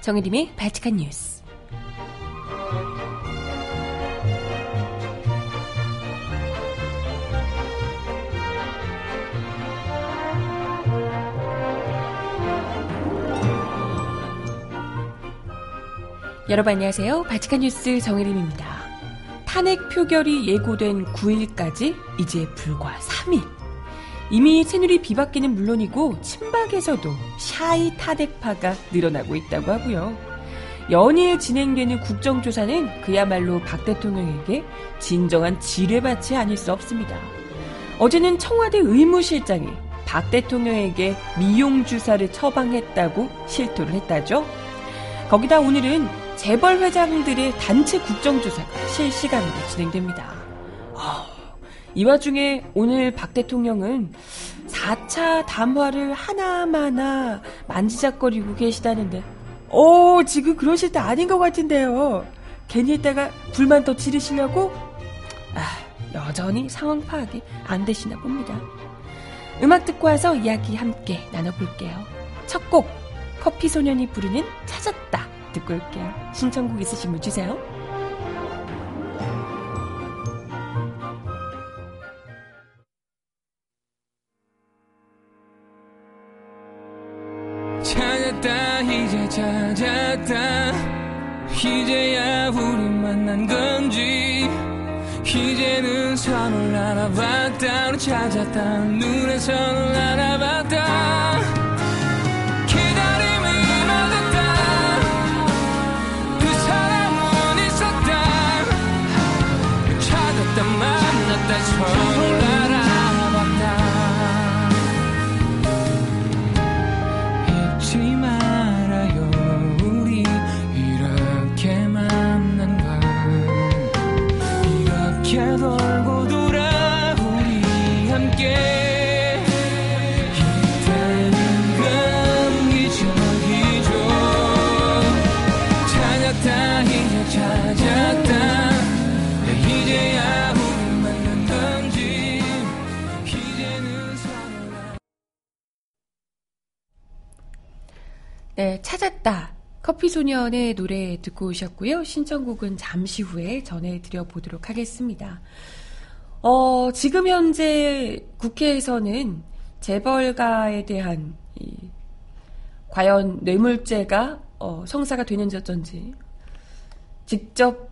정혜림의 발칙한 뉴스. 여러분 안녕하세요. 바치칸 뉴스 정혜림입니다. 탄핵 표결이 예고된 9일까지 이제 불과 3일. 이미 새누리 비박계는 물론이고 친박에서도 샤이 탄핵파가 늘어나고 있다고 하고요. 연일 진행되는 국정조사는 그야말로 박 대통령에게 진정한 지뢰밭이 아닐 수 없습니다. 어제는 청와대 의무실장이 박 대통령에게 미용주사를 처방했다고 실토를 했다죠. 거기다 오늘은 재벌 회장들의 단체 국정조사가 실시간으로 진행됩니다. 어, 이 와중에 오늘 박 대통령은 4차 담화를 하나마나 만지작거리고 계시다는데, 오, 지금 그러실 때 아닌 것 같은데요. 괜히 있다가 불만 더 지르시려고? 아, 여전히 상황 파악이 안 되시나 봅니다. 음악 듣고 와서 이야기 함께 나눠볼게요. 첫 곡, 커피 소년이 부르는 찾았다. 듣고 올게요. 신청곡 있으신 분 주세요. 찾았다. 눈에 선을 찾았다. 커피소년의 노래 듣고 오셨고요. 신청곡은 잠시 후에 전해드려 보도록 하겠습니다. 어, 지금 현재 국회에서는 재벌가에 대한 이, 과연 뇌물죄가 어, 성사가 되는지 어쩐지 직접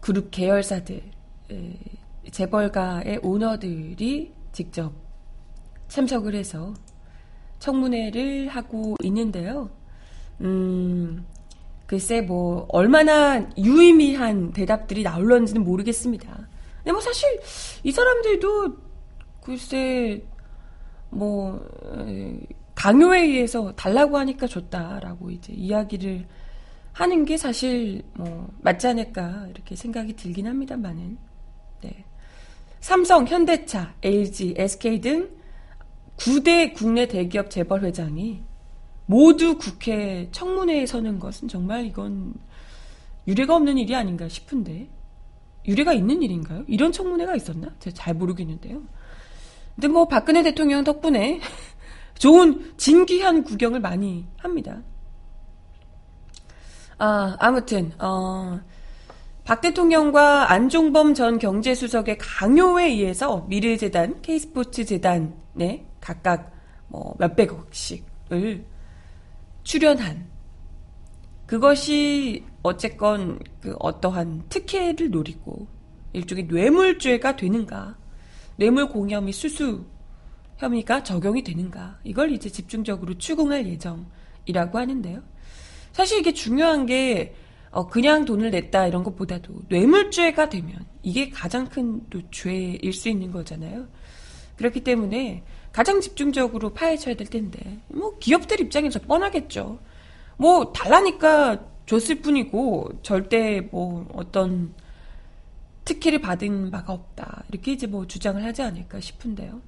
그룹 계열사들 에, 재벌가의 오너들이 직접 참석을 해서 청문회를 하고 있는데요. 음, 글쎄 뭐 얼마나 유의미한 대답들이 나올런지는 모르겠습니다. 근데 뭐 사실 이 사람들도 글쎄 뭐 강요에 의해서 달라고 하니까 줬다라고 이제 이야기를 하는 게 사실 뭐 맞지 않을까 이렇게 생각이 들긴 합니다만은 네. 삼성, 현대차, LG, SK 등 9대 국내 대기업 재벌 회장이 모두 국회 청문회에 서는 것은 정말 이건 유례가 없는 일이 아닌가 싶은데 유례가 있는 일인가요? 이런 청문회가 있었나? 제가 잘 모르겠는데요. 근데 뭐 박근혜 대통령 덕분에 좋은 진귀한 구경을 많이 합니다. 아, 아무튼 어, 박 대통령과 안종범 전 경제수석의 강요에 의해서 미래재단, K스포츠재단에 각각 뭐 몇백억씩을 출연한 그것이 어쨌건 그 어떠한 특혜를 노리고 일종의 뇌물죄가 되는가 뇌물 및 수수 혐의가 적용이 되는가 이걸 이제 집중적으로 추궁할 예정이라고 하는데요. 사실 이게 중요한 게 어, 그냥 돈을 냈다 이런 것보다도 뇌물죄가 되면 이게 가장 큰 또 죄일 수 있는 거잖아요. 그렇기 때문에 가장 집중적으로 파헤쳐야 될 텐데 뭐 기업들 입장에서 뻔하겠죠. 뭐 달라니까 줬을 뿐이고 절대 뭐 어떤 특혜를 받은 바가 없다 이렇게 이제 뭐 주장을 하지 않을까 싶은데요.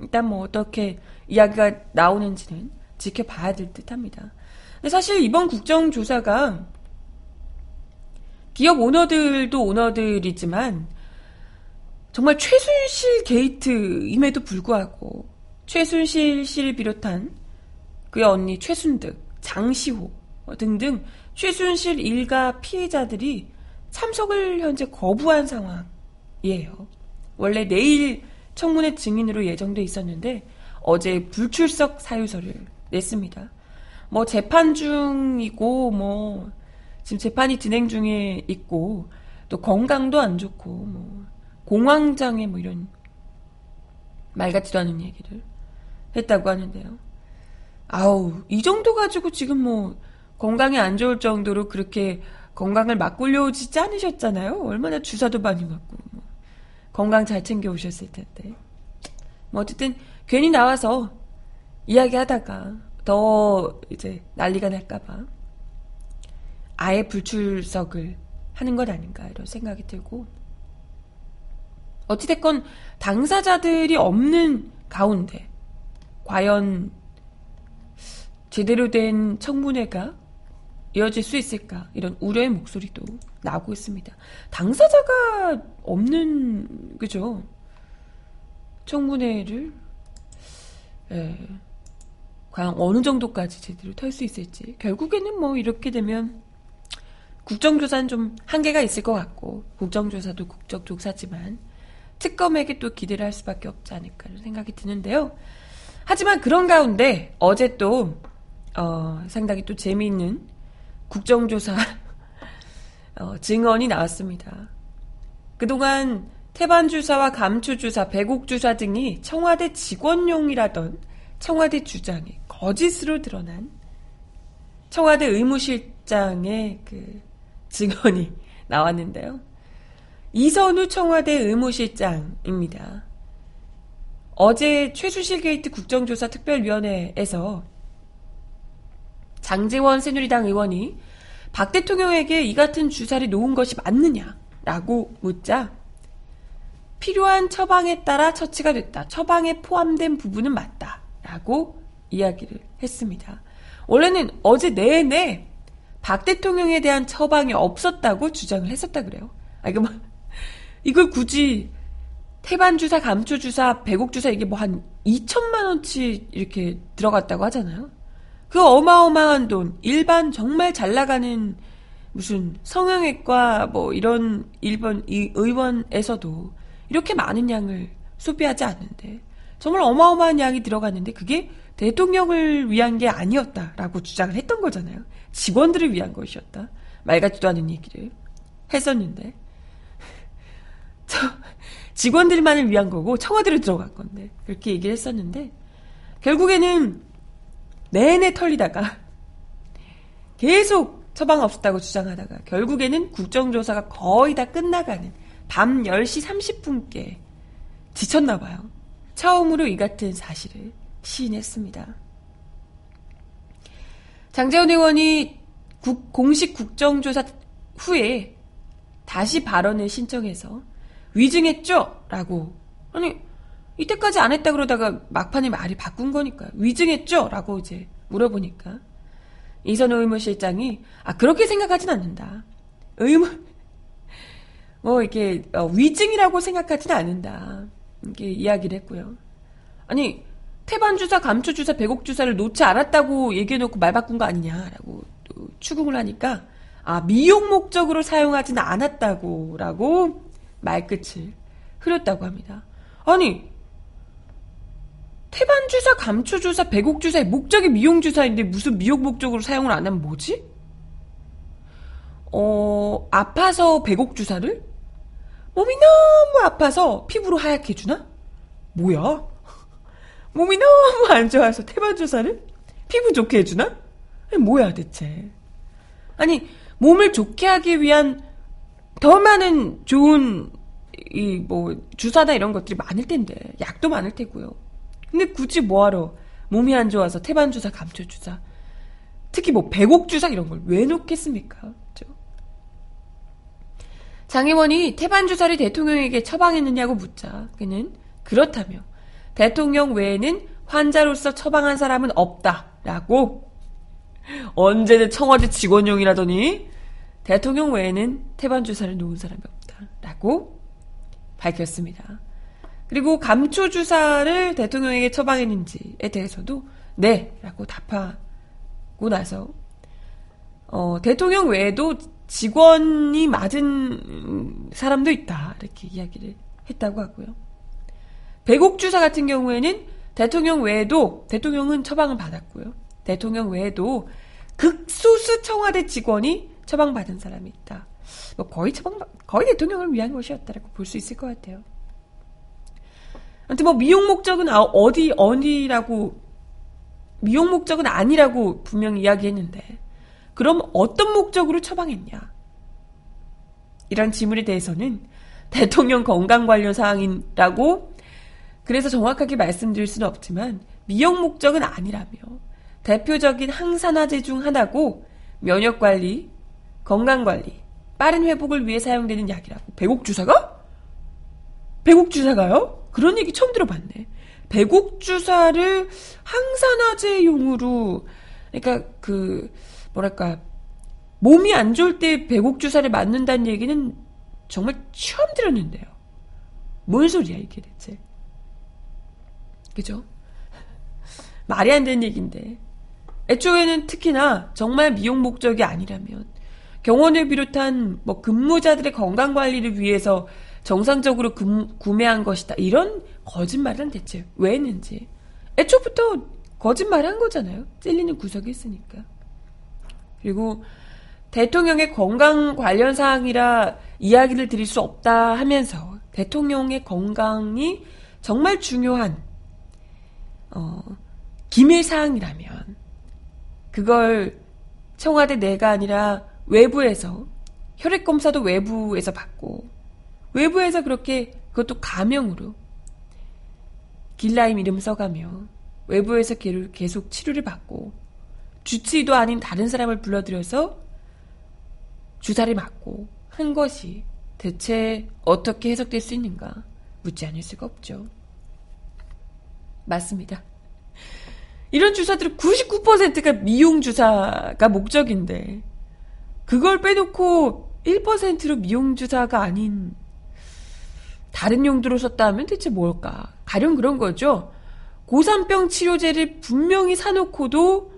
일단 뭐 어떻게 이야기가 나오는지는 지켜봐야 될 듯합니다. 근데 사실 이번 국정조사가 기업 오너들도 오너들이지만 정말 최순실 게이트임에도 불구하고 최순실 씨를 비롯한 그의 언니 최순득, 장시호 등등 최순실 일가 피해자들이 참석을 현재 거부한 상황이에요. 원래 내일 청문회 증인으로 예정돼 있었는데 어제 불출석 사유서를 냈습니다. 뭐 재판 중이고 뭐 지금 재판이 진행 중에 있고 또 건강도 안 좋고 뭐 공황장애 뭐 이런 말 같지도 않은 얘기를 했다고 하는데요. 아우 이 정도 가지고 지금 뭐 건강이 안 좋을 정도로 그렇게 건강을 막굴려오지 않으셨잖아요. 얼마나 주사도 많이 맞고 뭐 건강 잘 챙겨 오셨을 텐데. 뭐 어쨌든 괜히 나와서 이야기하다가 더 이제 난리가 날까봐 아예 불출석을 하는 것 아닌가 이런 생각이 들고 어찌됐건 당사자들이 없는 가운데 과연 제대로 된 청문회가 이어질 수 있을까 이런 우려의 목소리도 나오고 있습니다. 당사자가 없는 그죠? 청문회를 예, 과연 어느 정도까지 제대로 탈 수 있을지 결국에는 뭐 이렇게 되면 국정조사는 좀 한계가 있을 것 같고 국정조사도 국정조사지만 특검에게 또 기대를 할 수밖에 없지 않을까 는 생각이 드는데요. 하지만 그런 가운데 어제 또 어, 상당히 또 재미있는 국정조사 어, 증언이 나왔습니다. 그동안 태반 주사와 감초주사, 배곡 주사 등이 청와대 직원용이라던 청와대 주장이 거짓으로 드러난 청와대 의무실장의 그 증언이 나왔는데요. 이선우 청와대 의무실장입니다. 어제 최순실 게이트 국정조사 특별위원회에서 장제원 새누리당 의원이 박 대통령에게 이 같은 주사를 놓은 것이 맞느냐라고 묻자 필요한 처방에 따라 처치가 됐다. 처방에 포함된 부분은 맞다. 라고 이야기를 했습니다. 원래는 어제 내내 박 대통령에 대한 처방이 없었다고 주장을 했었다 그래요. 아, 이거 뭐, 이걸 굳이 태반 주사, 감초 주사, 배곡 주사 이게 뭐 한 2천만 원치 이렇게 들어갔다고 하잖아요. 그 어마어마한 돈, 일반 정말 잘 나가는 무슨 성형외과 뭐 이런 일본 의원에서도 이렇게 많은 양을 소비하지 않는데 정말 어마어마한 양이 들어갔는데 그게 대통령을 위한 게 아니었다라고 주장을 했던 거잖아요. 직원들을 위한 것이었다. 말 같지도 않은 얘기를 했었는데 직원들만을 위한 거고 청와대로 들어간 건데 그렇게 얘기를 했었는데 결국에는 내내 털리다가 계속 처방 없었다고 주장하다가 결국에는 국정조사가 거의 다 끝나가는 밤 10시 30분께 지쳤나 봐요. 처음으로 이 같은 사실을 시인했습니다. 장재원 의원이 국, 공식 국정조사 후에 다시 발언을 신청해서 위증했죠? 라고. 아니, 이때까지 안 했다 그러다가 막판에 말이 바꾼 거니까. 위증했죠? 라고 이제 물어보니까. 이선호 의무실장이, 아, 그렇게 생각하진 않는다. 의무, 뭐, 이렇게, 어, 위증이라고 생각하지는 않는다. 이렇게 이야기를 했고요. 아니, 태반주사, 감초주사, 배곡주사를 놓지 않았다고 얘기해놓고 말 바꾼 거 아니냐라고 또 추궁을 하니까, 아, 미용 목적으로 사용하지는 않았다고, 라고 말끝을 흐렸다고 합니다. 아니, 태반 주사, 감초 주사, 배곡 주사의 목적이 미용 주사인데 무슨 미용 목적으로 사용을 안 하면 뭐지? 어, 아파서 배곡 주사를? 몸이 너무 아파서 피부로 하얗게 해주나? 뭐야? 몸이 너무 안 좋아서 태반 주사를? 피부 좋게 해주나? 뭐야 대체? 아니, 몸을 좋게 하기 위한 더 많은 좋은 이 뭐 주사나 이런 것들이 많을 텐데 약도 많을 테고요. 근데 굳이 뭐하러 몸이 안 좋아서 태반 주사, 감초 주사, 특히 뭐 배곡 주사 이런 걸 왜 놓겠습니까? 그렇죠? 장의원이 태반 주사를 대통령에게 처방했느냐고 묻자 그는 그렇다며 대통령 외에는 환자로서 처방한 사람은 없다라고 언제는 청와대 직원용이라더니 대통령 외에는 태반 주사를 놓은 사람이 없다라고 밝혔습니다. 그리고 감초 주사를 대통령에게 처방했는지에 대해서도 네라고 답하고 나서 어, 대통령 외에도 직원이 맞은 사람도 있다. 이렇게 이야기를 했다고 하고요. 배곡 주사 같은 경우에는 대통령 외에도 대통령은 처방을 받았고요. 대통령 외에도 극소수 청와대 직원이 처방받은 사람이 있다. 뭐 거의 처방 거의 대통령을 위한 것이었다라고 볼 수 있을 것 같아요. 아무튼 뭐 미용 목적은 아, 어디 어디라고 미용 목적은 아니라고 분명히 이야기했는데 그럼 어떤 목적으로 처방했냐? 이런 질문에 대해서는 대통령 건강 관련 사항이라고 그래서 정확하게 말씀드릴 수는 없지만 미용 목적은 아니라며 대표적인 항산화제 중 하나고 면역 관리, 건강 관리, 빠른 회복을 위해 사용되는 약이라고. 배곡 주사가? 배곡 주사가요? 그런 얘기 처음 들어봤네. 배곡 주사를 항산화제용으로 그러니까 그 뭐랄까 몸이 안 좋을 때 배곡 주사를 맞는다는 얘기는 정말 처음 들었는데요. 뭔 소리야 이게 대체? 그죠? 말이 안 되는 얘기인데. 애초에는 특히나 정말 미용 목적이 아니라면 경원을 비롯한 뭐 근무자들의 건강 관리를 위해서 정상적으로 금, 구매한 것이다. 이런 거짓말은 대체 왜 했는지. 애초부터 거짓말 한 거잖아요. 찔리는 구석이 있으니까. 그리고 대통령의 건강 관련 사항이라 이야기를 드릴 수 없다 하면서 대통령의 건강이 정말 중요한 어, 기밀 사항이라면 그걸 청와대 내가 아니라 외부에서 혈액 검사도 외부에서 받고 외부에서 그렇게 그것도 가명으로 길라임 이름 써가며 외부에서 계속 치료를 받고 주치의도 아닌 다른 사람을 불러들여서 주사를 맞고 한 것이 대체 어떻게 해석될 수 있는가 묻지 않을 수가 없죠. 맞습니다. 이런 주사들은 99%가 미용 주사가 목적인데 그걸 빼놓고 1%로 미용 주사가 아닌 다른 용도로 썼다 하면 대체 뭘까? 가령 그런 거죠. 고산병 치료제를 분명히 사놓고도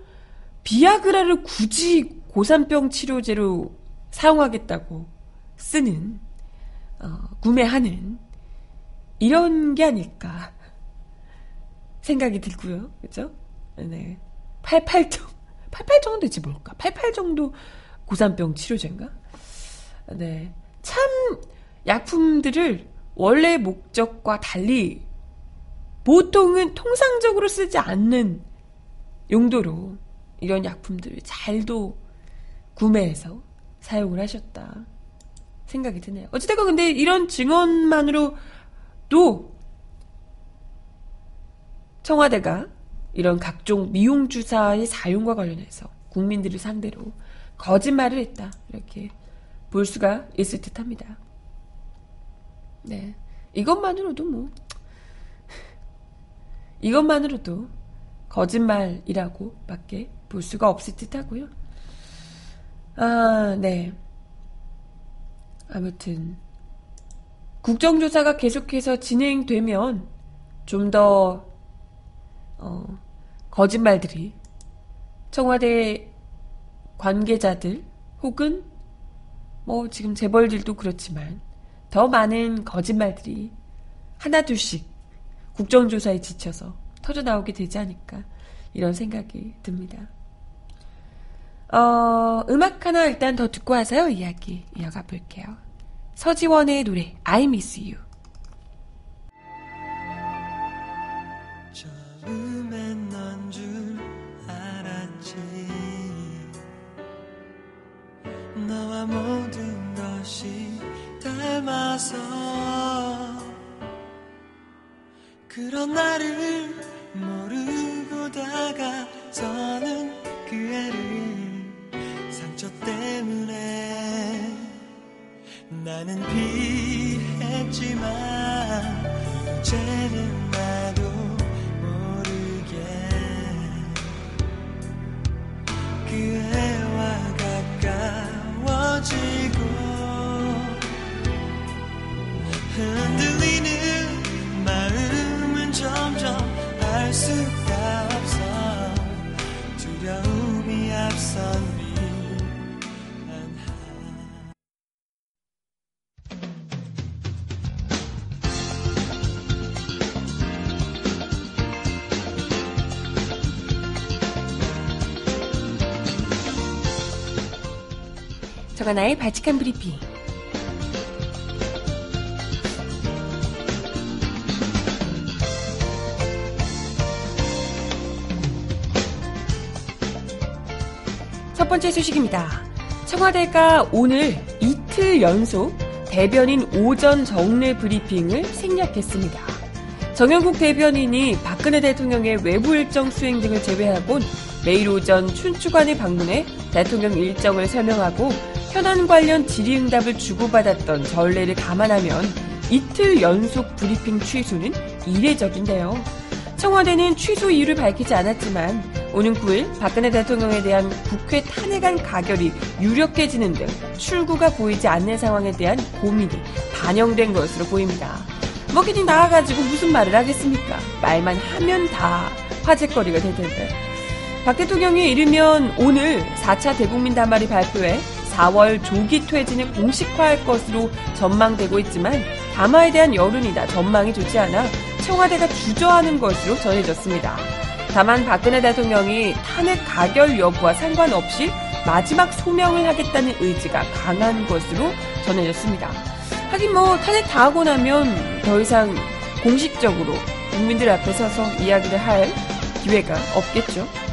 비아그라를 굳이 고산병 치료제로 사용하겠다고 쓰는, 어, 구매하는, 이런 게 아닐까 생각이 들고요. 그죠? 네. 88 정도, 88 정도 되지 뭘까? 88 정도 고산병 치료제인가? 네. 참, 약품들을 원래 목적과 달리 보통은 통상적으로 쓰지 않는 용도로 이런 약품들을 잘도 구매해서 사용을 하셨다 생각이 드네요. 어찌됐건 근데 이런 증언만으로도 청와대가 이런 각종 미용 주사의 사용과 관련해서 국민들을 상대로 거짓말을 했다 이렇게 볼 수가 있을 듯 합니다. 네, 이것만으로도 뭐 이것만으로도 거짓말이라고 밖에 볼 수가 없을 듯 하고요. 아, 네. 아무튼 국정조사가 계속해서 진행되면 좀더 어, 거짓말들이 청와대 관계자들 혹은 뭐 지금 재벌들도 그렇지만 더 많은 거짓말들이 하나둘씩 국정조사에 지쳐서 터져 나오게 되지 않을까 이런 생각이 듭니다. 어, 음악 하나 일단 더 듣고 와서요 이야기 이어가 볼게요. 서지원의 노래 I Miss You. 너와 모든 것이 닮아서 그런 나를 모르고 다가 서는 그 애를 상처 때문에 나는 피했지만 이제는 정하나의 바칙한 브리핑. 첫 번째 소식입니다. 청와대가 오늘 이틀 연속 대변인 오전 정례 브리핑을 생략했습니다. 정영국 대변인이 박근혜 대통령의 외부 일정 수행 등을 제외하곤 매일 오전 춘추관에 방문해 대통령 일정을 설명하고 현안 관련 질의응답을 주고받았던 전례를 감안하면 이틀 연속 브리핑 취소는 이례적인데요. 청와대는 취소 이유를 밝히지 않았지만 오는 9일 박근혜 대통령에 대한 국회 탄핵안 가결이 유력해지는 등 출구가 보이지 않는 상황에 대한 고민이 반영된 것으로 보입니다. 뭐 그냥 나와가지고 무슨 말을 하겠습니까? 말만 하면 다 화제거리가 될 텐데. 박 대통령이 이르면 오늘 4차 대국민 단말이 발표해 4월 조기 퇴진을 공식화할 것으로 전망되고 있지만 담화에 대한 여론이나 전망이 좋지 않아 청와대가 주저하는 것으로 전해졌습니다. 다만 박근혜 대통령이 탄핵 가결 여부와 상관없이 마지막 소명을 하겠다는 의지가 강한 것으로 전해졌습니다. 하긴 뭐 탄핵 다 하고 나면 더 이상 공식적으로 국민들 앞에 서서 이야기를 할 기회가 없겠죠.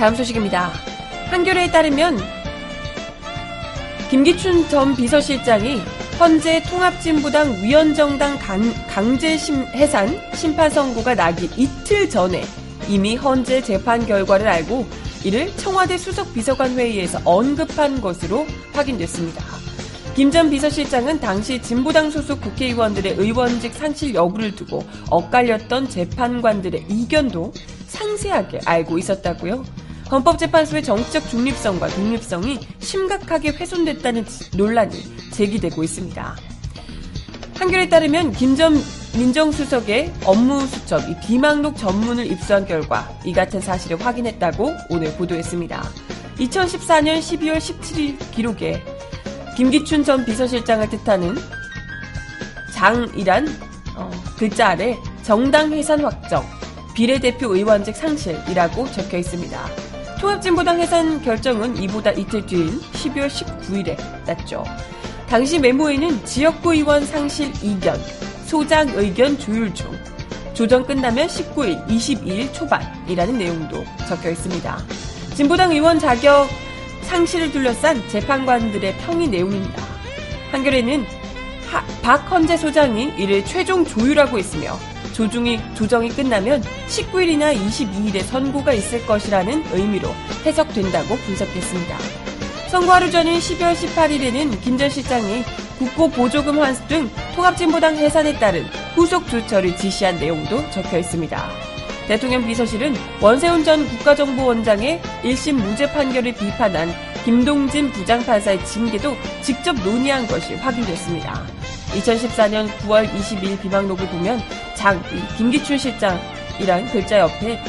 다음 소식입니다. 한겨레에 따르면 김기춘 전 비서실장이 현재 통합진보당 위원정당 강제 해산 심판 선고가 나기 이틀 전에 이미 현재 재판 결과를 알고 이를 청와대 수석 비서관 회의에서 언급한 것으로 확인됐습니다. 김 전 비서실장은 당시 진보당 소속 국회의원들의 의원직 상실 여부를 두고 엇갈렸던 재판관들의 이견도 상세하게 알고 있었다고요. 헌법재판소의 정치적 중립성과 독립성이 심각하게 훼손됐다는 논란이 제기되고 있습니다. 한겨레에 따르면 김전 민정수석의 업무 수첩, 이 비망록 전문을 입수한 결과 이 같은 사실을 확인했다고 오늘 보도했습니다. 2014년 12월 17일 기록에 김기춘 전 비서실장을 뜻하는 장이란 어, 글자 아래 정당 해산 확정, 비례대표 의원직 상실이라고 적혀 있습니다. 통합진보당 해산 결정은 이보다 이틀 뒤인 12월 19일에 났죠. 당시 메모에는 지역구 의원 상실 이견, 소장 의견 조율 중, 조정 끝나면 19일, 22일 초반이라는 내용도 적혀 있습니다. 진보당 의원 자격 상실을 둘러싼 재판관들의 평의 내용입니다. 한겨레는 박헌재 소장이 이를 최종 조율하고 있으며 조중이, 조정이 끝나면 19일이나 22일에 선고가 있을 것이라는 의미로 해석된다고 분석했습니다. 선거 하루 전인 12월 18일에는 김전 실장이 국고 보조금 환수 등 통합진보당 해산에 따른 후속 조처를 지시한 내용도 적혀 있습니다. 대통령 비서실은 원세훈 전 국가정보원장의 1심 무죄 판결을 비판한 김동진 부장판사의 징계도 직접 논의한 것이 확인됐습니다. 2014년 9월 22일 비방록을 보면 장, 김기춘 실장이란 글자 옆에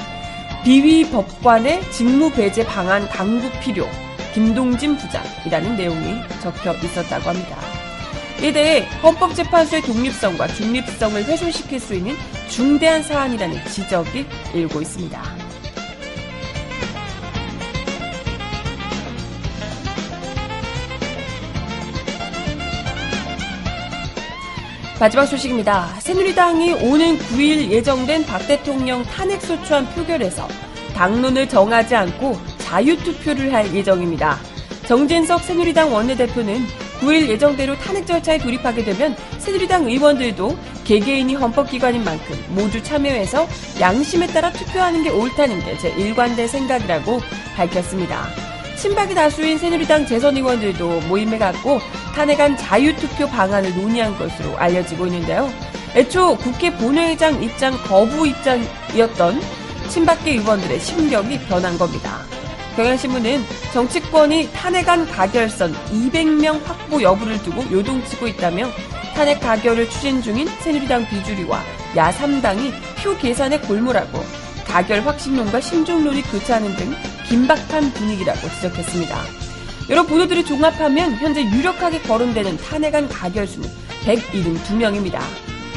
비위 법관의 직무 배제 방안 강구 필요, 김동진 부장이라는 내용이 적혀 있었다고 합니다. 이에 대해 헌법재판소의 독립성과 중립성을 훼손시킬 수 있는 중대한 사안이라는 지적이 일고 있습니다. 마지막 소식입니다. 새누리당이 오는 9일 예정된 박 대통령 탄핵소추안 표결에서 당론을 정하지 않고 자유투표를 할 예정입니다. 정진석 새누리당 원내대표는 9일 예정대로 탄핵 절차에 돌입하게 되면 새누리당 의원들도 개개인이 헌법기관인 만큼 모두 참여해서 양심에 따라 투표하는 게 옳다는 게 제 일관된 생각이라고 밝혔습니다. 친박이 다수인 새누리당 재선 의원들도 모임을 갖고 탄핵안 자유투표 방안을 논의한 것으로 알려지고 있는데요. 애초 국회 본회의장 입장 거부 입장이었던 친박계 의원들의 심경이 변한 겁니다. 경향신문은 정치권이 탄핵안 가결선 200명 확보 여부를 두고 요동치고 있다며 탄핵 가결을 추진 중인 새누리당 비주류와 야3당이 표 계산에 골몰하고 가결 확신론과 심중론이 교차하는 등 긴박한 분위기라고 지적했습니다. 여러 보도들을 종합하면 현재 유력하게 거론되는 탄핵안 가결수는 172명입니다.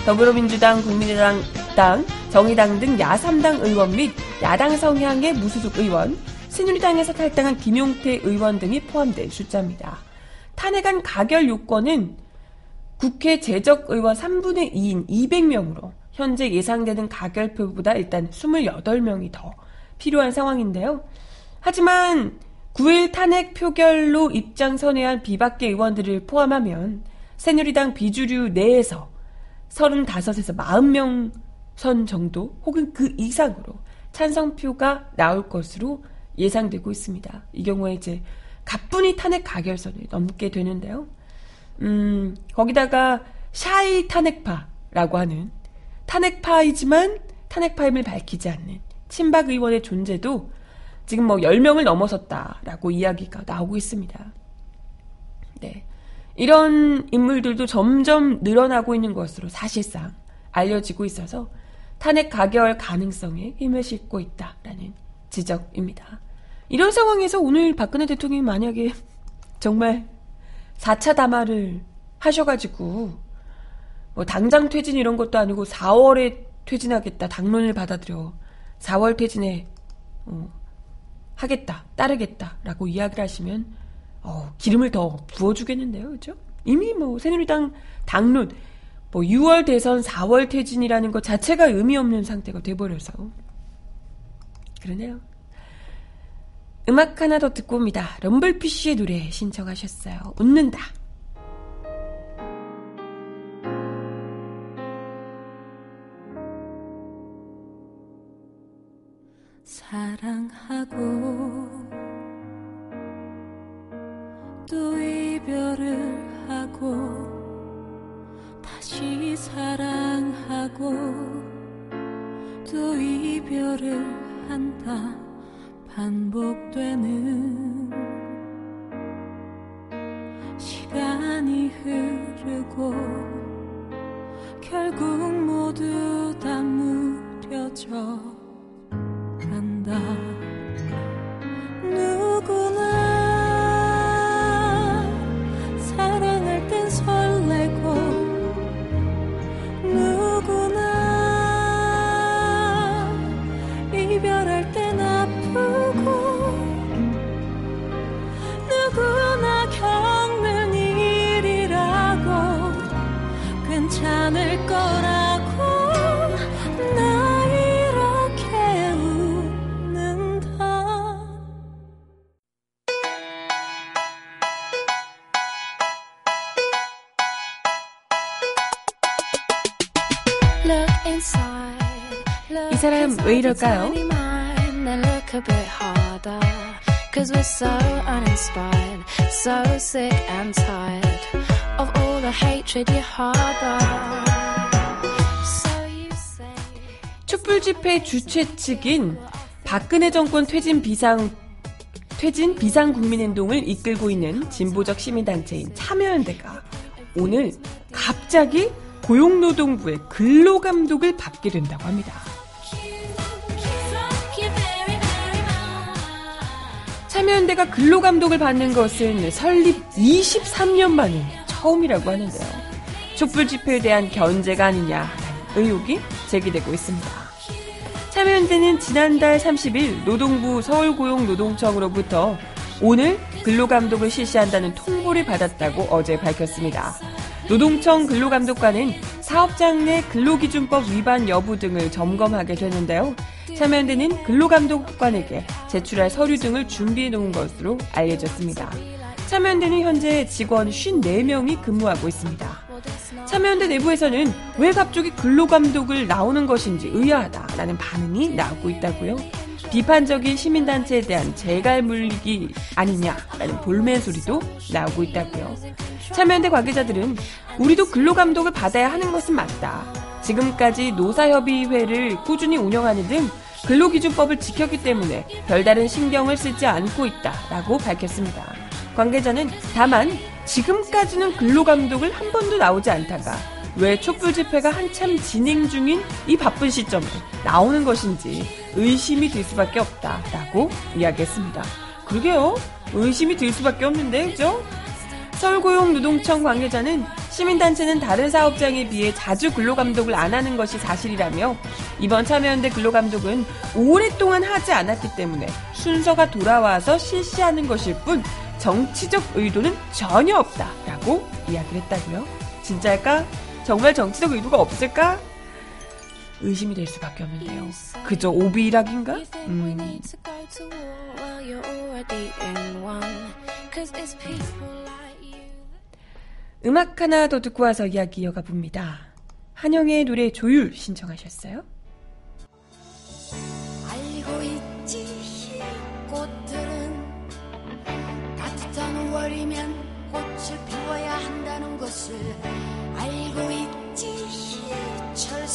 더불어민주당, 국민의당, 정의당 등 야3당 의원 및 야당 성향의 무소속 의원, 새누리당에서 탈당한 김용태 의원 등이 포함된 숫자입니다. 탄핵안 가결 요건은 국회 재적 의원 3분의 2인 200명으로 현재 예상되는 가결표보다 일단 28명이 더 필요한 상황인데요. 하지만 9일 탄핵 표결로 입장 선회한 비박계 의원들을 포함하면 새누리당 비주류 내에서 35에서 40명 선 정도 혹은 그 이상으로 찬성표가 나올 것으로 예상되고 있습니다. 이 경우에 이제 가뿐히 탄핵 가결선을 넘게 되는데요. 음, 거기다가 샤이 탄핵파라고 하는 탄핵파이지만 탄핵파임을 밝히지 않는 친박 의원의 존재도 지금 뭐 10명을 넘어섰다라고 이야기가 나오고 있습니다. 네. 이런 인물들도 점점 늘어나고 있는 것으로 사실상 알려지고 있어서 탄핵 가결 가능성에 힘을 싣고 있다라는 지적입니다. 이런 상황에서 오늘 박근혜 대통령이 만약에 정말 4차 담화를 하셔가지고 뭐 당장 퇴진 이런 것도 아니고 4월에 퇴진하겠다 당론을 받아들여 4월 퇴진에 어, 하겠다 따르겠다라고 이야기를 하시면 어, 기름을 더 부어주겠는데요, 그죠? 이미 뭐 새누리당 당론 뭐 6월 대선 4월 퇴진이라는 것 자체가 의미 없는 상태가 돼버려서 그러네요. 음악 하나 더 듣고 옵니다. 럼블피쉬의 노래 신청하셨어요. 웃는다. 사랑하고 또 이별을 하고 다시 사랑하고 또 이별을 한다. 반복되는 시간이 흐르고 결국 모두 다 무뎌져 간 왜 이럴까요? Cause we're so uninspired, so sick and tired of all the hatred you harbor. So you say. 촛불 집회 주최 측인 박근혜 정권 퇴진 비상 퇴진 비상 국민행동을 이끌고 있는 진보적 시민단체인 참여연대가 오늘 갑자기 고용노동부의 근로감독을 받게 된다고 합니다. 참여연대가 근로감독을 받는 것은 설립 23년 만에 처음이라고 하는데요. 촛불 집회에 대한 견제가 아니냐라는 의혹이 제기되고 있습니다. 참여연대는 지난달 30일 노동부 서울고용노동청으로부터 오늘 근로감독을 실시한다는 통보를 받았다고 어제 밝혔습니다. 노동청 근로감독관은 사업장 내 근로기준법 위반 여부 등을 점검하게 되는데요. 참여연대는 근로감독관에게 제출할 서류 등을 준비해 놓은 것으로 알려졌습니다. 참여연대는 현재 직원 54명이 근무하고 있습니다. 참여연대 내부에서는 왜 갑자기 근로감독을 나오는 것인지 의아하다라는 반응이 나오고 있다고요. 비판적인 시민단체에 대한 재갈 물리기 아니냐라는 볼멘 소리도 나오고 있다고요. 참여연대 관계자들은 우리도 근로감독을 받아야 하는 것은 맞다. 지금까지 노사협의회를 꾸준히 운영하는 등 근로기준법을 지켰기 때문에 별다른 신경을 쓰지 않고 있다라고 밝혔습니다. 관계자는 다만 지금까지는 근로감독을 한 번도 나오지 않다가 왜 촛불 집회가 한참 진행 중인 이 바쁜 시점에 나오는 것인지 의심이 들 수밖에 없다라고 이야기했습니다. 그러게요. 의심이 들 수밖에 없는데, 그죠? 서울고용노동청 관계자는 시민단체는 다른 사업장에 비해 자주 근로감독을 안 하는 것이 사실이라며 이번 참여연대 근로감독은 오랫동안 하지 않았기 때문에 순서가 돌아와서 실시하는 것일 뿐 정치적 의도는 전혀 없다라고 이야기를 했다고요. 진짜일까? 정말 정치적 의도가 없을까? 의심이 될 수밖에 없는데요. 그저 오비락인가? 음. 음악 하나 더 듣고 와서 이야기 이어가 봅니다. 한영의 노래 조율 신청하셨어요? 알고 있지 꽃들은 따뜻한 5월이면 꽃을 피워야 한다는 것을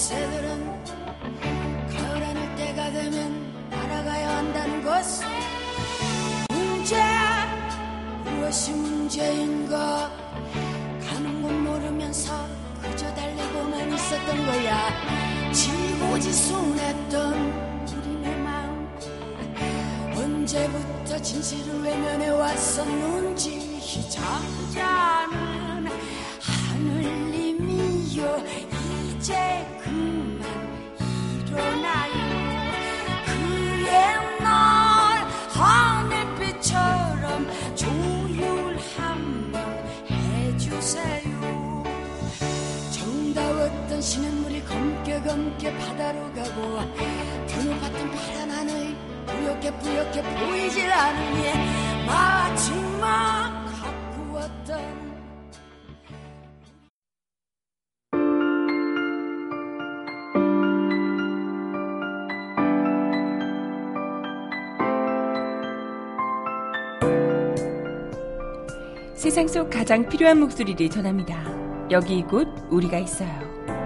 새들은 가을 하늘 때가 되면 날아가야 한다는 것을 문제 무엇이 문제인가 모르면서 그저 달래고만 있었던 거야. 지고지순했던 우리네 마음. 언제부터 진실을 외면해 왔었는지. 잠자 검게 바다로 가고 드높았던 파란 하늘 뿌옇게 뿌옇게 보이질 않으니 마지막 가꾸었던 세상 속 가장 필요한 목소리를 전합니다. 여기 곧 우리가 있어요.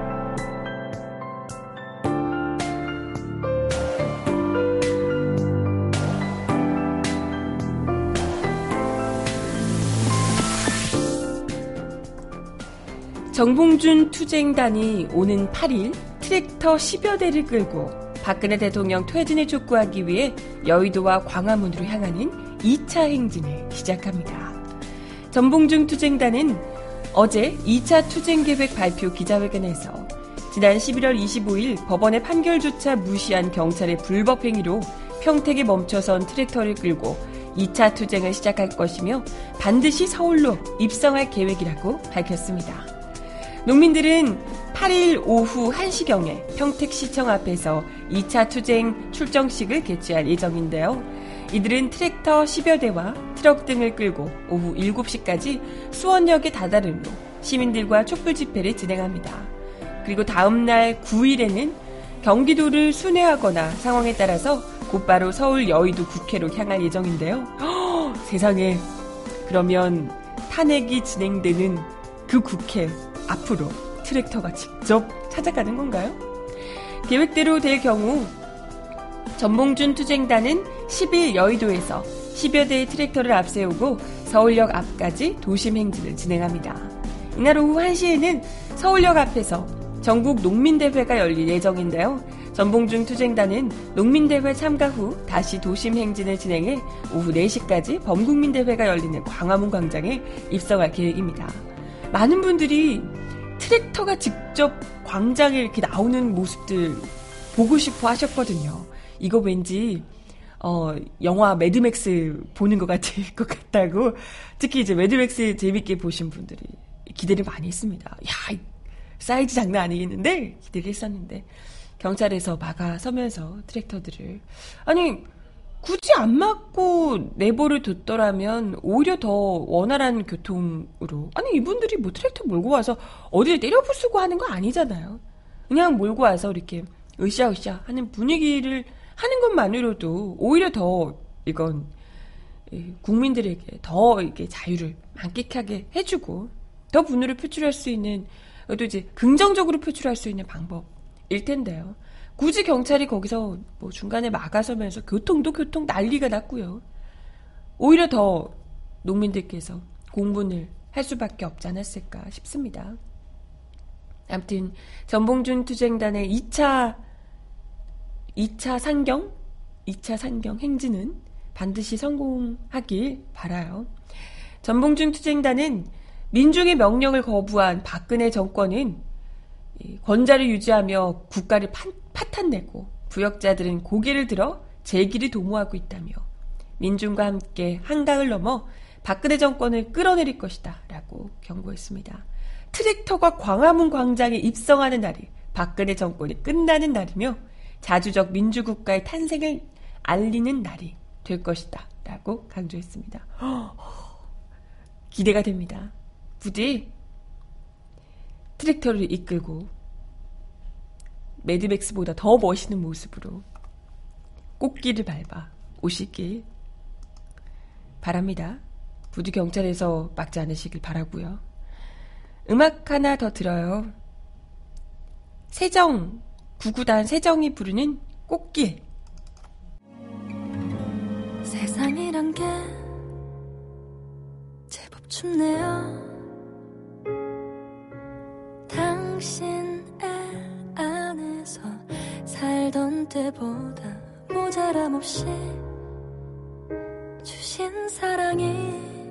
정봉준 투쟁단이 오는 8일 트랙터 10여 대를 끌고 박근혜 대통령 퇴진을 촉구하기 위해 여의도와 광화문으로 향하는 2차 행진을 시작합니다. 전봉준 투쟁단은 어제 2차 투쟁 계획 발표 기자회견에서 지난 11월 25일 법원의 판결조차 무시한 경찰의 불법 행위로 평택에 멈춰선 트랙터를 끌고 2차 투쟁을 시작할 것이며 반드시 서울로 입성할 계획이라고 밝혔습니다. 농민들은 8일 오후 1시경에 평택시청 앞에서 2차 투쟁 출정식을 개최할 예정인데요. 이들은 트랙터 10여 대와 트럭 등을 끌고 오후 7시까지 수원역에 다다름으로 시민들과 촛불 집회를 진행합니다. 그리고 다음날 9일에는 경기도를 순회하거나 상황에 따라서 곧바로 서울 여의도 국회로 향할 예정인데요. 허, 세상에 그러면 탄핵이 진행되는 그 국회 앞으로 트랙터가 직접 찾아가는 건가요? 계획대로 될 경우 전봉준 투쟁단은 10일 여의도에서 10여 대의 트랙터를 앞세우고 서울역 앞까지 도심 행진을 진행합니다. 이날 오후 1시에는 서울역 앞에서 전국 농민대회가 열릴 예정인데요. 전봉준 투쟁단은 농민대회 참가 후 다시 도심 행진을 진행해 오후 4시까지 범국민대회가 열리는 광화문 광장에 입성할 계획입니다. 많은 분들이 트랙터가 직접 광장에 이렇게 나오는 모습들 보고 싶어 하셨거든요. 이거 왠지 어, 영화 매드맥스 보는 것 같을 것 같다고 특히 이제 매드맥스 재밌게 보신 분들이 기대를 많이 했습니다. 야, 사이즈 장난 아니겠는데 기대를 했었는데 경찰에서 막아 서면서 트랙터들을 아니 굳이 안 막고 내버려 뒀더라면 오히려 더 원활한 교통으로 아니 이분들이 뭐 트랙터 몰고 와서 어디를 때려 부수고 하는 거 아니잖아요. 그냥 몰고 와서 이렇게 으쌰으쌰 하는 분위기를 하는 것만으로도 오히려 더 이건 국민들에게 더 이게 자유를 만끽하게 해주고 더 분노를 표출할 수 있는 또 이제 긍정적으로 표출할 수 있는 방법일 텐데요. 굳이 경찰이 거기서 뭐 중간에 막아서면서 교통도 교통 난리가 났고요. 오히려 더 농민들께서 공분을 할 수밖에 없지 않았을까 싶습니다. 아무튼 전봉준 투쟁단의 2차 2차 상경, 2차 상경 행진은 반드시 성공하길 바라요. 전봉준 투쟁단은 민중의 명령을 거부한 박근혜 정권은 권자를 유지하며 국가를 파탄내고 부역자들은 고개를 들어 제기를 도모하고 있다며 민중과 함께 한강을 넘어 박근혜 정권을 끌어내릴 것이다 라고 경고했습니다. 트랙터가 광화문 광장에 입성하는 날이 박근혜 정권이 끝나는 날이며 자주적 민주국가의 탄생을 알리는 날이 될 것이다 라고 강조했습니다. 기대가 됩니다. 부디 트랙터를 이끌고 매드맥스보다 더 멋있는 모습으로 꽃길을 밟아 오시길 바랍니다. 부디 경찰에서 막지 않으시길 바라고요. 음악 하나 더 들어요. 세정 구구단 세정이 부르는 꽃길. 세상이란 게 제법 춥네요. 당신 살던 때보다 모자람 없이 주신 사랑이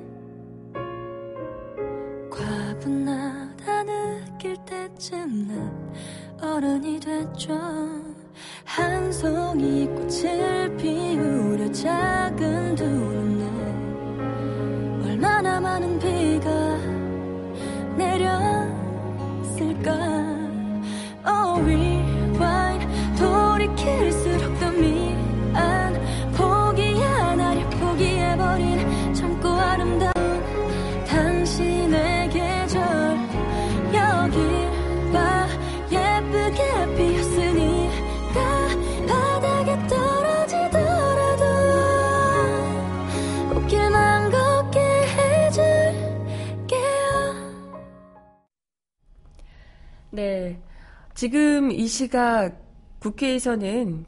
지금 이 시각 국회에서는,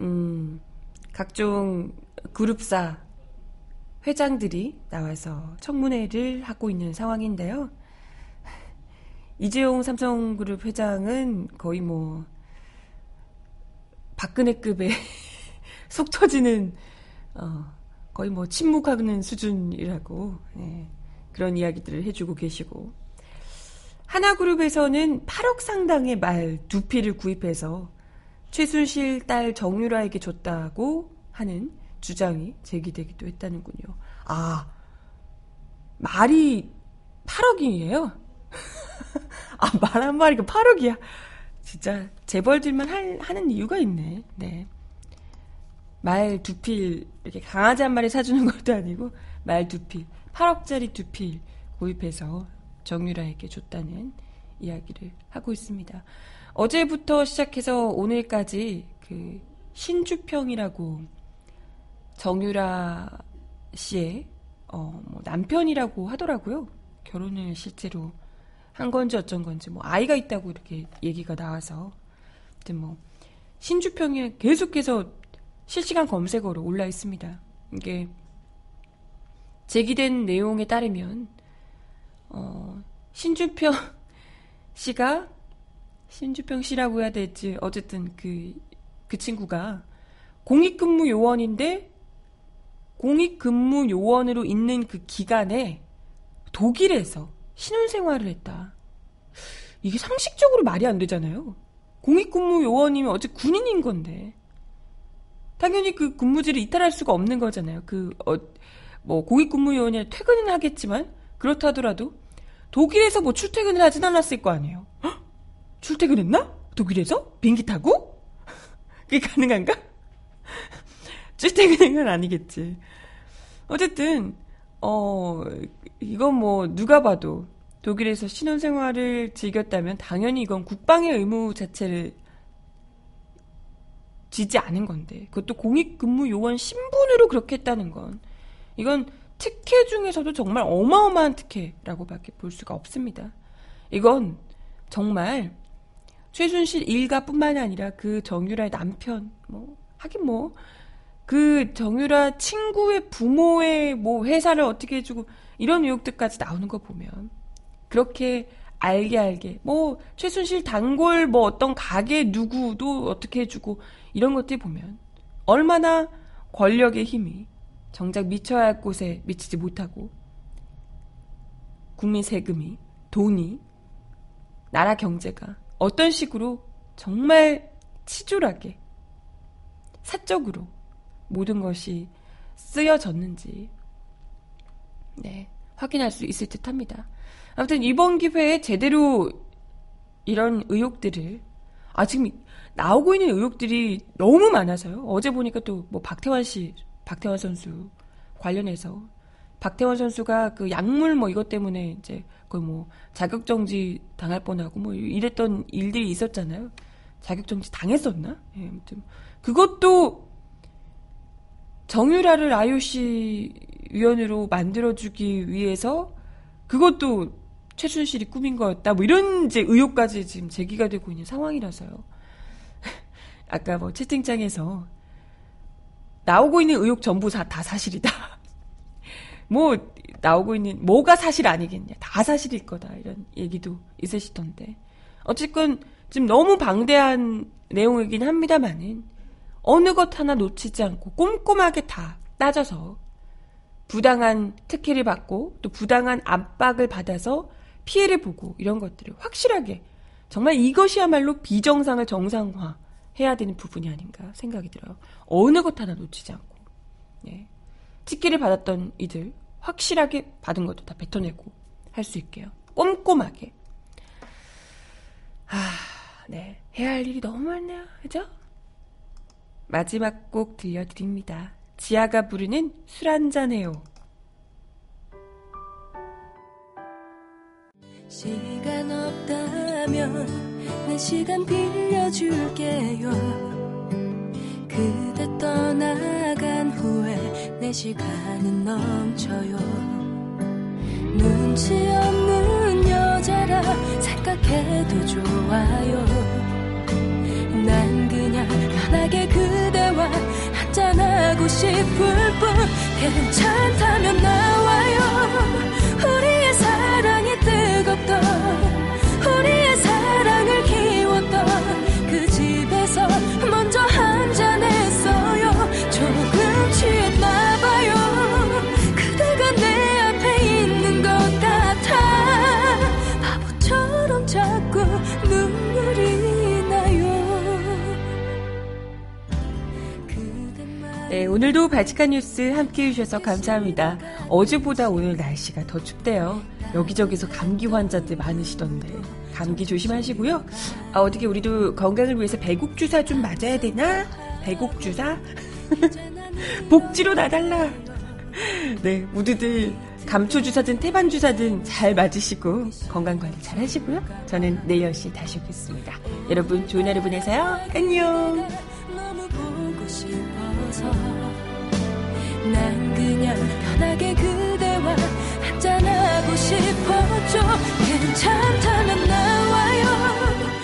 음, 각종 그룹사 회장들이 나와서 청문회를 하고 있는 상황인데요. 이재용 삼성그룹 회장은 거의 뭐, 박근혜급의 속 터지는, 어, 거의 뭐 침묵하는 수준이라고, 네, 그런 이야기들을 해주고 계시고, 하나그룹에서는 8억 상당의 말 두 피를 구입해서 최순실 딸 정유라에게 줬다고 하는 주장이 제기되기도 했다는군요. 아, 말이 8억이에요? 아, 말 한 마리가 8억이야. 진짜 재벌들만 할, 하는 이유가 있네. 네. 말 두 필, 이렇게 강아지 한 마리 사주는 것도 아니고, 말 두 필, 8억짜리 두 필 구입해서 정유라에게 줬다는 이야기를 하고 있습니다. 어제부터 시작해서 오늘까지 그 신주평이라고 정유라 씨의 어, 뭐 남편이라고 하더라고요. 결혼을 실제로 한 건지 어쩐 건지 뭐 아이가 있다고 이렇게 얘기가 나와서 뭐 신주평이 계속해서 실시간 검색어로 올라 있습니다. 이게 제기된 내용에 따르면 어, 신주평 씨가 신주평 씨라고 해야 될지 어쨌든 그, 그 친구가 공익근무 요원인데 공익근무 요원으로 있는 그 기간에 독일에서 신혼생활을 했다. 이게 상식적으로 말이 안 되잖아요. 공익근무 요원이면 어째 군인인 건데. 당연히 그 근무지를 이탈할 수가 없는 거잖아요. 그, 어, 뭐, 공익근무 요원이 퇴근은 하겠지만, 그렇다 하더라도, 독일에서 뭐 출퇴근을 하진 않았을 거 아니에요. 헉? 출퇴근했나? 독일에서? 비행기 타고? 그게 가능한가? 출퇴근한 건 아니겠지. 어쨌든, 어, 이건 뭐, 누가 봐도 독일에서 신혼생활을 즐겼다면 당연히 이건 국방의 의무 자체를 지지 않은 건데, 그것도 공익근무 요원 신분으로 그렇게 했다는 건, 이건 특혜 중에서도 정말 어마어마한 특혜라고 밖에 볼 수가 없습니다. 이건 정말 최순실 일가뿐만이 아니라 그 정유라의 남편, 뭐, 하긴 뭐, 그 정유라 친구의 부모의 뭐 회사를 어떻게 해주고 이런 의혹들까지 나오는 거 보면 그렇게 알게 알게 뭐 최순실 단골 뭐 어떤 가게 누구도 어떻게 해주고 이런 것들 보면 얼마나 권력의 힘이 정작 미쳐야 할 곳에 미치지 못하고 국민 세금이, 돈이, 나라 경제가 어떤 식으로 정말 치졸하게, 사적으로 모든 것이 쓰여졌는지, 네, 확인할 수 있을 듯 합니다. 아무튼 이번 기회에 제대로 이런 의혹들을, 아, 지금 나오고 있는 의혹들이 너무 많아서요. 어제 보니까 또 뭐 박태환 씨, 박태환 선수 관련해서 박태환 선수가 그 약물 뭐 이것 때문에 이제 거의 뭐 자격 정지 당할 뻔하고 뭐 이랬던 일들이 있었잖아요. 자격 정지 당했었나? 예, 아무튼 그것도 정유라를 IOC 위원으로 만들어주기 위해서 그것도 최순실이 꾸민 거였다. 뭐 이런 이제 의혹까지 지금 제기가 되고 있는 상황이라서요. 아까 뭐 채팅창에서 나오고 있는 의혹 전부 다, 다 사실이다. 뭐 나오고 있는 뭐가 사실 아니겠냐. 다 사실일 거다. 이런 얘기도 있으시던데. 어쨌건 지금 너무 방대한 내용이긴 합니다만은 어느 것 하나 놓치지 않고 꼼꼼하게 다 따져서 부당한 특혜를 받고 또 부당한 압박을 받아서 피해를 보고 이런 것들을 확실하게 정말 이것이야말로 비정상을 정상화 해야 되는 부분이 아닌가 생각이 들어요. 어느 것 하나 놓치지 않고. 예. 찍기를 받았던 이들 확실하게 받은 것도 다 뱉어내고 할 수 있게요. 꼼꼼하게. 아, 네. 해야 할 일이 너무 많네요. 그죠? 마지막 곡 들려드립니다. 지아가 부르는 술 한잔해요. 시간 없다면 내 시간 빌려줄게요. 그대 떠나간 후에 내 시간은 넘쳐요. 눈치 없는 여자라 생각해도 좋아요. 난 그냥 편하게 그대와 한잔하고 싶을 뿐 괜찮다면 나와요. 우리의 사랑 네, 오늘도 발칙한 뉴스 함께 해주셔서 감사합니다. 어제보다 오늘 날씨가 더 춥대요. 여기저기서 감기 환자들 많으시던데. 감기 조심하시고요. 아, 어떻게 우리도 건강을 위해서 배국 주사 좀 맞아야 되나? 배국 주사? 복지로 나달라. 네, 모두들 감초 주사든 태반 주사든 잘 맞으시고 건강 관리 잘 하시고요. 저는 내일 10시 다시 오겠습니다. 여러분 좋은 하루 보내세요. 안녕. 난 그냥 편하게 그대와 가고 싶어져 괜찮다면 나와요.